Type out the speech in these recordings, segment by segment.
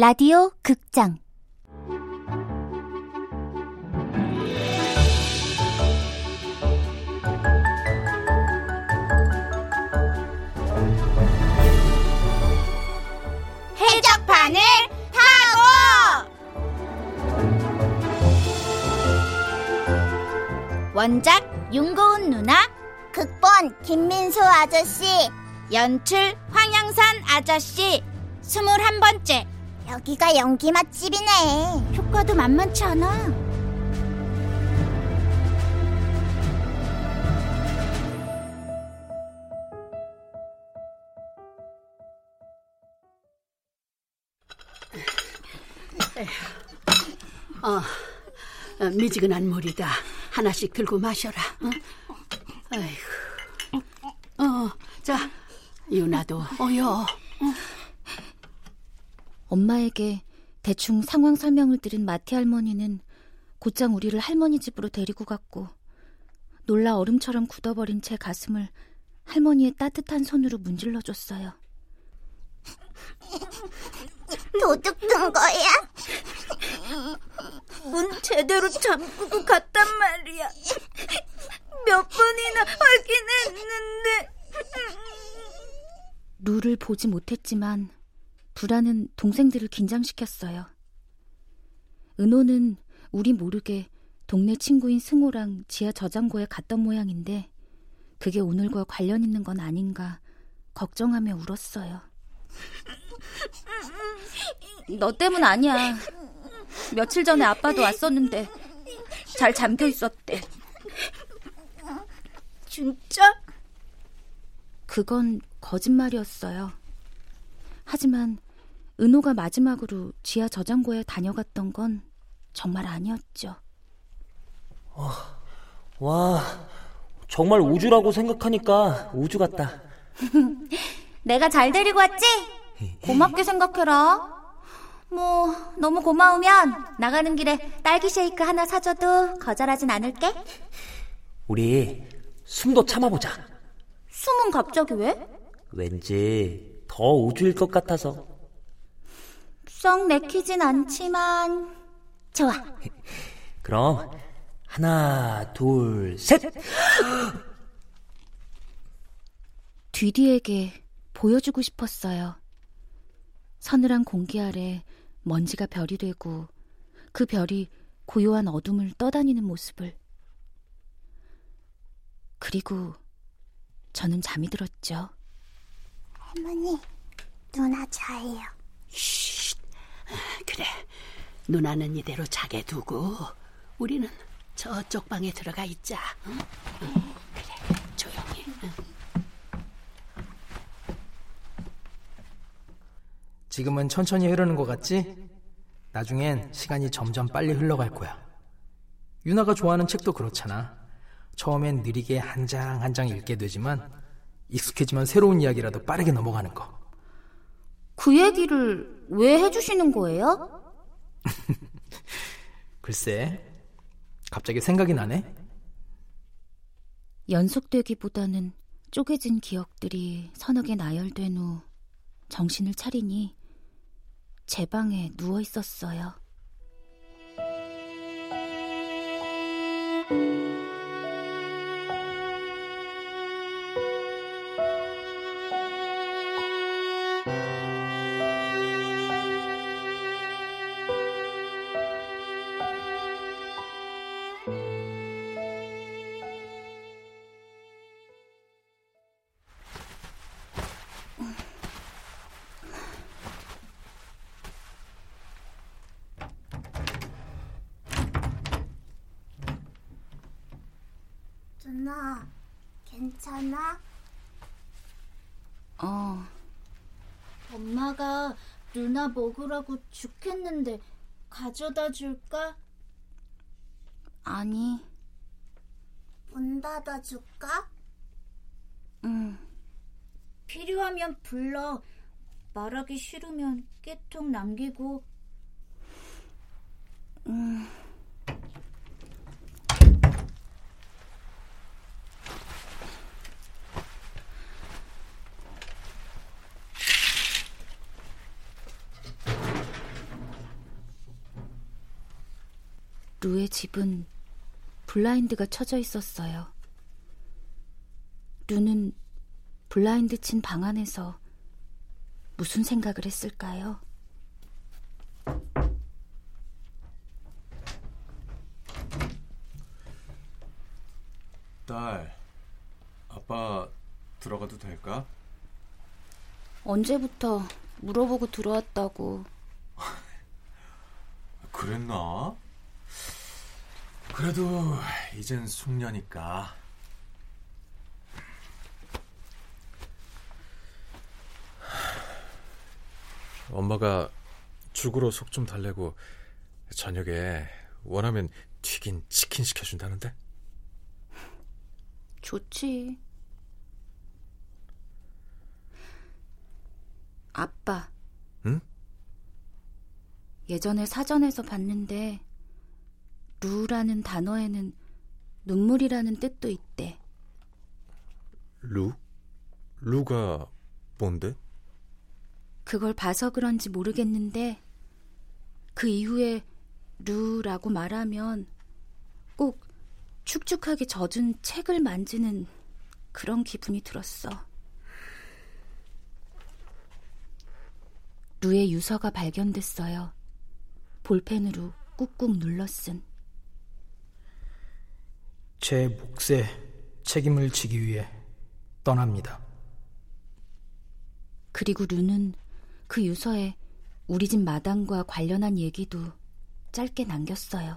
라디오 극장. 해적판을 하고! 원작 윤고은 누나 극본 김민수 아저씨 연출 황영선 아저씨 스물한 번째 여기가 연기 맛집이네 효과도 만만치 않아 어, 어, 미지근한 물이다. 하나씩 들고 마셔라. 어? 아이고. 어, 자, 유나도 어여. 엄마에게 대충 상황 설명을 들은 마티 할머니는 곧장 우리를 할머니 집으로 데리고 갔고 놀라 얼음처럼 굳어버린 제 가슴을 할머니의 따뜻한 손으로 문질러 줬어요. 도둑 든 거야? 문 제대로 잠그고 갔단 말이야 몇 번이나 확인했는데 룰을 보지 못했지만 불안은 동생들을 긴장시켰어요. 은호는 우리 모르게 동네 친구인 승호랑 지하 저장고에 갔던 모양인데 그게 오늘과 관련 있는 건 아닌가 걱정하며 울었어요. 너 때문 아니야. 며칠 전에 아빠도 왔었는데 잘 잠겨 있었대. 진짜? 그건 거짓말이었어요. 하지만 은호가 마지막으로 지하 저장고에 다녀갔던 건 정말 아니었죠. 와, 정말 우주라고 생각하니까 우주 같다. 내가 잘 데리고 왔지? 고맙게 생각해라. 뭐, 너무 고마우면 나가는 길에 딸기 쉐이크 하나 사줘도 거절하진 않을게. 우리 숨도 참아보자. 숨은 갑자기 왜? 왠지 더 우주일 것 같아서. 썩 내키진 않지만 좋아. 그럼 하나, 둘, 셋. 뒤디에게 보여주고 싶었어요. 서늘한 공기 아래 먼지가 별이 되고 그 별이 고요한 어둠을 떠다니는 모습을. 그리고 저는 잠이 들었죠. 할머니 누나 자요 그래. 누나는 이대로 자게 두고 우리는 저쪽 방에 들어가 있자. 응? 응, 그래. 조용히. 응. 지금은 천천히 흐르는 것 같지? 나중엔 시간이 점점 빨리 흘러갈 거야. 유나가 좋아하는 책도 그렇잖아. 처음엔 느리게 한 장 한장 읽게 되지만 익숙해지면 새로운 이야기라도 빠르게 넘어가는 거. 그 얘기를 왜 해주시는 거예요? 글쎄, 갑자기 생각이 나네. 연속되기보다는 쪼개진 기억들이 서너 개 나열된 후 정신을 차리니 제 방에 누워 있었어요. 누나 괜찮아? 어, 엄마가 누나 먹으라고 죽했는데 가져다 줄까? 아니, 문 닫아 줄까? 응. 필요하면 불러. 말하기 싫으면 깨통 남기고. 루의 집은 블라인드가 쳐져 있었어요. 루는 블라인드 친 방 안에서 무슨 생각을 했을까요? 딸, 아빠 들어가도 될까? 언제부터 물어보고 들어왔다고. 그랬나? 그래도 이젠 숙녀니까. 엄마가 죽으로 속 좀 달래고 저녁에 원하면 튀긴 치킨 시켜준다는데? 좋지. 아빠. 응? 예전에 사전에서 봤는데 루라는 단어에는 눈물이라는 뜻도 있대. 루? 루가 뭔데? 그걸 봐서 그런지 모르겠는데 그 이후에 루라고 말하면 꼭 축축하게 젖은 책을 만지는 그런 기분이 들었어. 루의 유서가 발견됐어요. 볼펜으로 꾹꾹 눌러 쓴. 제 몫에 책임을 지기 위해 떠납니다. 그리고 루는 그 유서에 우리 집 마당과 관련한 얘기도 짧게 남겼어요.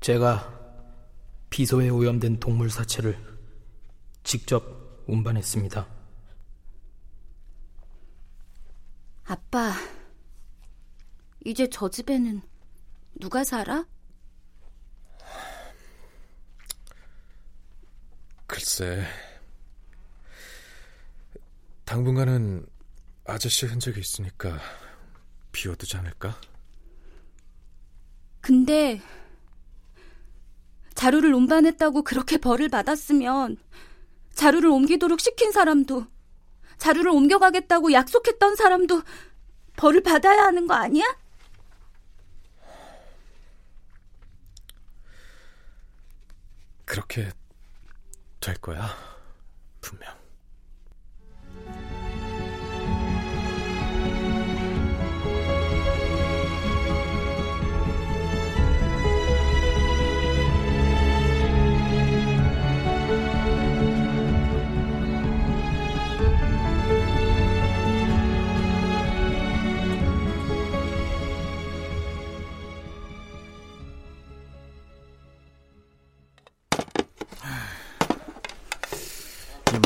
제가 비소에 오염된 동물 사체를 직접 운반했습니다. 아빠, 이제 저 집에는 누가 살아? 글쎄, 당분간은 아저씨 흔적이 있으니까 비워두지 않을까? 근데 자루를 운반했다고 그렇게 벌을 받았으면 자루를 옮기도록 시킨 사람도 자루를 옮겨가겠다고 약속했던 사람도 벌을 받아야 하는 거 아니야? 그렇게 될 거야, 분명.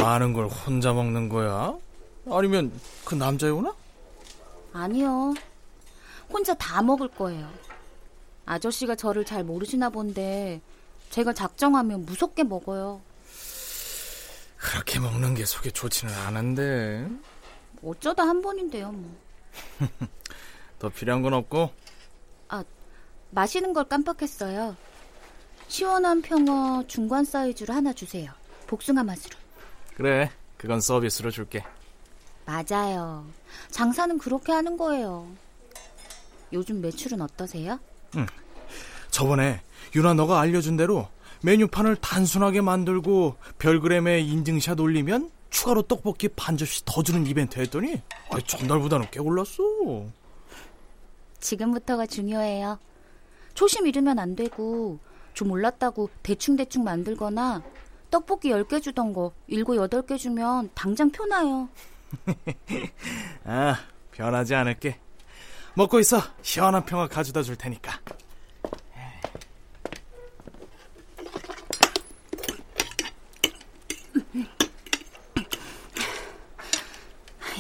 많은 걸 혼자 먹는 거야? 아니면 그 남자애구나? 아니요. 혼자 다 먹을 거예요. 아저씨가 저를 잘 모르시나 본데 제가 작정하면 무섭게 먹어요. 그렇게 먹는 게 속에 좋지는 않은데. 어쩌다 한 번인데요, 뭐. 더 필요한 건 없고? 아, 마시는 걸 깜빡했어요. 시원한 평어 중간 사이즈로 하나 주세요. 복숭아 맛으로. 그래, 그건 서비스로 줄게. 맞아요. 장사는 그렇게 하는 거예요. 요즘 매출은 어떠세요? 저번에 유나 너가 알려준 대로 메뉴판을 단순하게 만들고 별그램에 인증샷 올리면 추가로 떡볶이 반 접시 더 주는 이벤트 했더니 아니, 전날보다는 꽤 올랐어. 지금부터가 중요해요. 초심 잃으면 안 되고 좀 올랐다고 대충대충 만들거나 떡볶이 10개 주던 거 7, 8개 주면 당장 표나요. 아, 변하지 않을게. 먹고 있어. 시원한 평화 가져다 줄 테니까.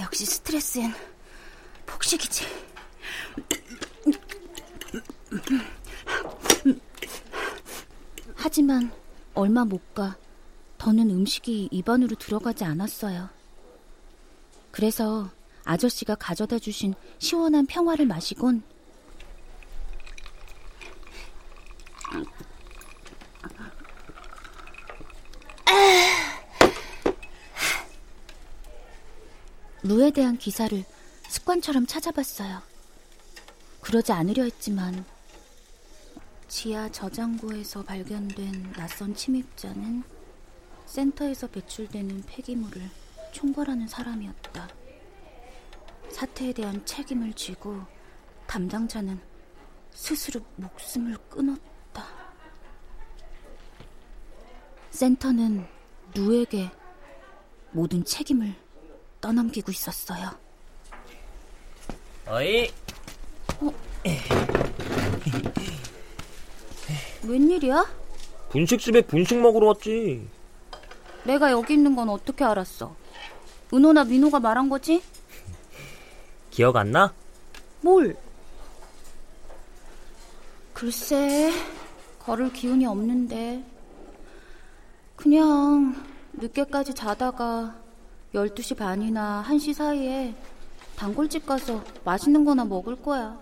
역시 스트레스엔 폭식이지. 하지만 얼마 못 가 더는 음식이 입안으로 들어가지 않았어요. 그래서 아저씨가 가져다 주신 시원한 평화를 마시곤 루에 대한 기사를 습관처럼 찾아봤어요. 그러지 않으려 했지만 지하 저장고에서 발견된 낯선 침입자는 센터에서 배출되는 폐기물을 총괄하는 사람이었다. 사태에 대한 책임을 지고 담당자는 스스로 목숨을 끊었다. 센터는 누에게 모든 책임을 떠넘기고 있었어요. 어이, 웬일이야? 분식집에 분식 먹으러 왔지. 내가 여기 있는 건 어떻게 알았어? 은호나 민호가 말한 거지? 기억 안 나? 뭘? 글쎄, 걸을 기운이 없는데. 그냥 늦게까지 자다가 12시 반이나 1시 사이에 단골집 가서 맛있는 거나 먹을 거야.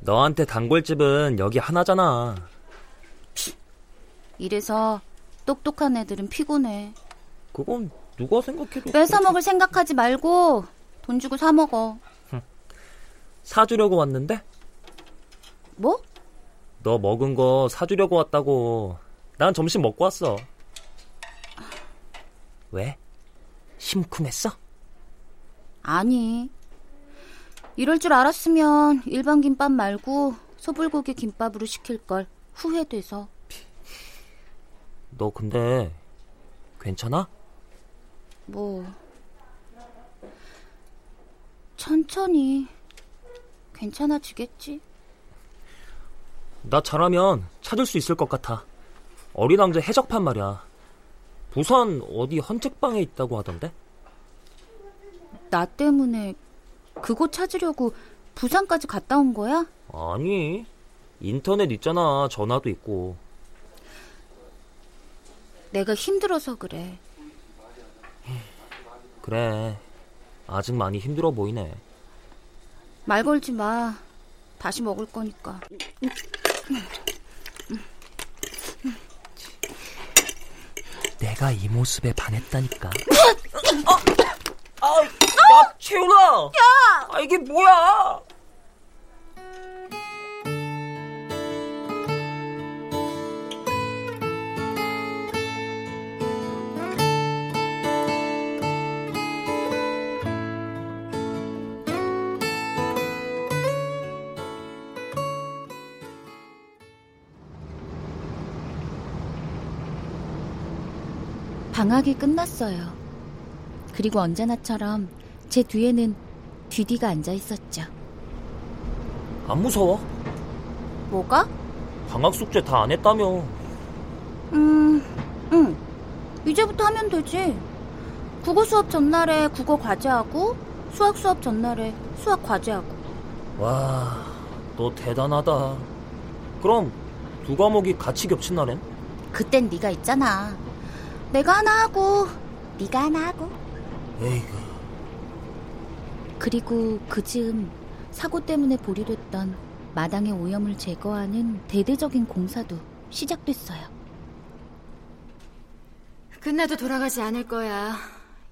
너한테 단골집은 여기 하나잖아. 이래서 똑똑한 애들은 피곤해. 그건 누가 생각해도 뺏어 먹을 생각하지 말고 돈 주고 사 먹어. 사주려고 왔는데? 뭐? 너 먹은 거 사주려고 왔다고. 난 점심 먹고 왔어. 왜? 심쿵했어? 아니. 이럴 줄 알았으면 일반 김밥 말고 소불고기 김밥으로 시킬 걸 후회돼서. 너 근데 괜찮아? 뭐 천천히 괜찮아지겠지. 나 잘하면 찾을 수 있을 것 같아. 어린 왕자 해적판 말이야. 부산 어디 헌책방에 있다고 하던데? 나 때문에 그곳 찾으려고 부산까지 갔다 온 거야? 아니, 인터넷 있잖아. 전화도 있고. 내가 힘들어서 그래. 그래. 아직 많이 힘들어 보이네. 말 걸지 마. 다시 먹을 거니까. 내가 이 모습에 반했다니까. 어, 아, 야, 채훈아! 야! 아, 이게 뭐야? 방학이 끝났어요. 그리고 언제나처럼 제 뒤에는 뒤디가 앉아 있었죠. 안 무서워? 뭐가? 방학 숙제 다 안 했다며. 음, 응. 이제부터 하면 되지. 국어 수업 전날에 국어 과제하고, 수학 수업 전날에 수학 과제하고. 와, 너 대단하다. 그럼 두 과목이 같이 겹친 날엔? 그땐 네가 있잖아. 내가 하나 하고, 네가 하나 하고. 에이구. 그리고 그 즈음 사고 때문에 보류됐던 마당의 오염을 제거하는 대대적인 공사도 시작됐어요. 끝나도 돌아가지 않을 거야.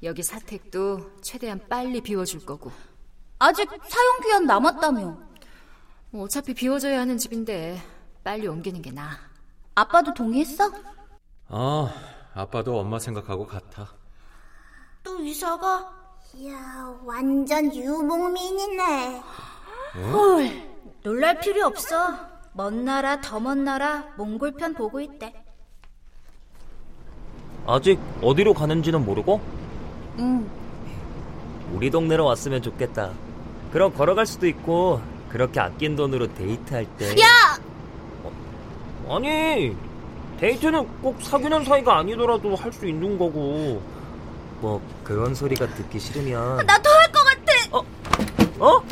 여기 사택도 최대한 빨리 비워줄 거고. 아직 사용 기한 남았다며. 뭐 어차피 비워져야 하는 집인데 빨리 옮기는 게 나아. 아빠도 동의했어? 아, 아빠도 엄마 생각하고 같아. 또 이사가? 이야, 완전 유목민이네. 헐, 놀랄 필요 없어. 먼 나라 더 먼 나라 몽골편 보고 있대. 아직 어디로 가는지는 모르고? 응. 우리 동네로 왔으면 좋겠다. 그럼 걸어갈 수도 있고 그렇게 아낀 돈으로 데이트할 때. 야! 어, 아니 데이트는 꼭 사귀는 사이가 아니더라도 할 수 있는 거고. 뭐 그런 소리가 듣기 싫으면. 나더할것 같아! 어? 어?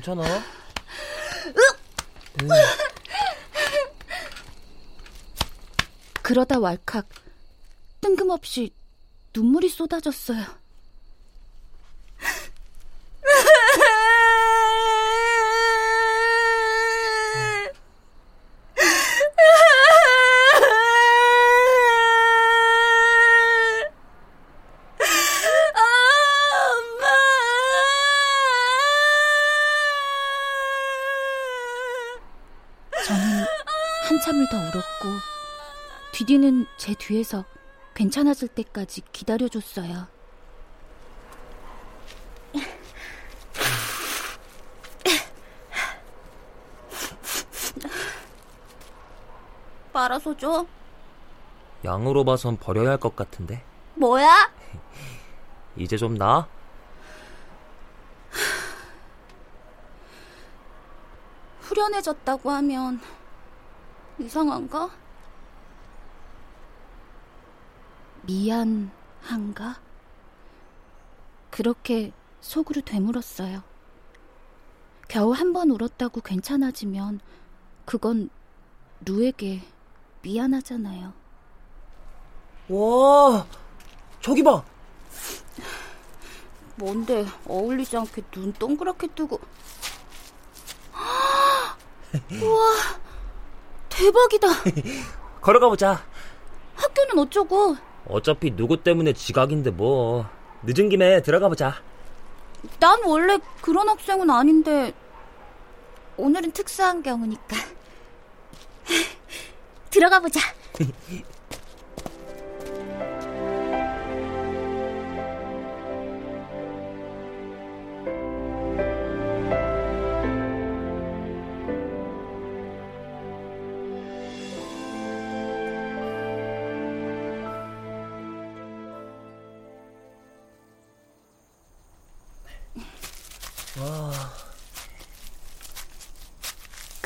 괜찮아? 그러다 왈칵 뜬금없이 눈물이 쏟아졌어요. 더 울었고 디디는 제 뒤에서 괜찮아질 때까지 기다려줬어요. 빨아서 줘. 양으로 봐선 버려야 할 것 같은데. 뭐야? 이제 좀 나아? 후련해졌다고 하면 이상한가? 미안한가? 그렇게 속으로 되물었어요. 겨우 한 번 울었다고 괜찮아지면 그건 루에게 미안하잖아요. 와, 저기 봐. 뭔데 어울리지 않게 눈 동그랗게 뜨고 우와 대박이다 걸어가 보자. 학교는 어쩌고 어차피 누구 때문에 지각인데 뭐. 늦은 김에 들어가 보자. 난 원래 그런 학생은 아닌데 오늘은 특수한 경우니까 들어가 보자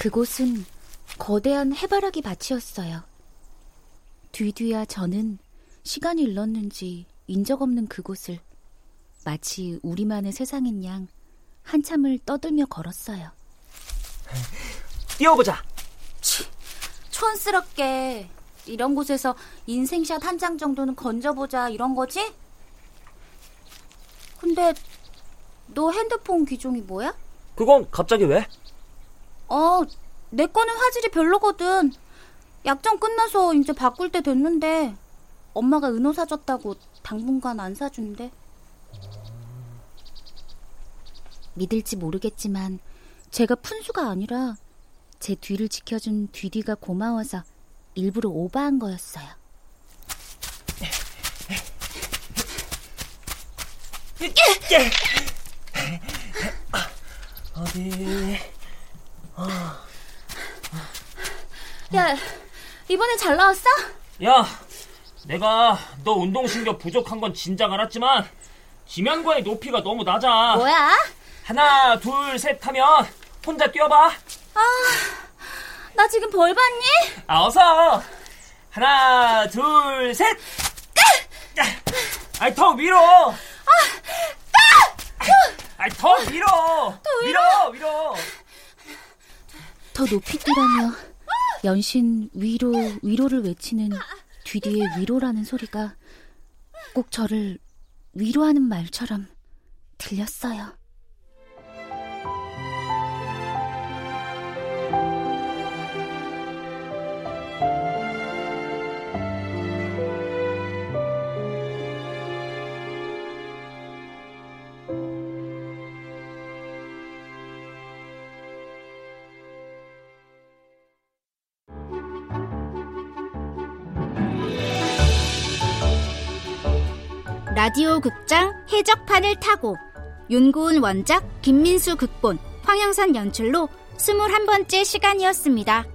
그곳은 거대한 해바라기 밭이었어요. 뒤뒤야 저는 시간이 흘렀는지 인적 없는 그곳을 마치 우리만의 세상인 양 한참을 떠들며 걸었어요. 뛰어보자. 촌스럽게 이런 곳에서 인생샷 한 장 정도는 건져보자 이런 거지? 근데 너 핸드폰 기종이 뭐야? 그건 갑자기 왜? 어, 내 거는 화질이 별로거든. 약정 끝나서 이제 바꿀 때 됐는데 엄마가 은호 사줬다고 당분간 안 사준대. 믿을지 모르겠지만 제가 푼수가 아니라 제 뒤를 지켜준 뒤뒤가 고마워서 일부러 오버한 거였어요. 어디? 야, 이번에 잘 나왔어? 야, 내가 너 운동신경 부족한 건 진작 알았지만 지면과의 높이가 너무 낮아. 뭐야? 하나, 둘, 셋 하면 혼자 뛰어봐. 나 지금 벌 받니? 아, 어서. 하나, 둘, 셋. 아이 더 위로. 아이 더 위로. 위로, 위로. 더 높이 뛰라며 연신 위로 위로를 외치는 뒤뒤의 위로라는 소리가 꼭 저를 위로하는 말처럼 들렸어요. 라디오 극장 해적판을 타고 윤고은 원작 김민수 극본 황영선 연출로 21번째 시간이었습니다.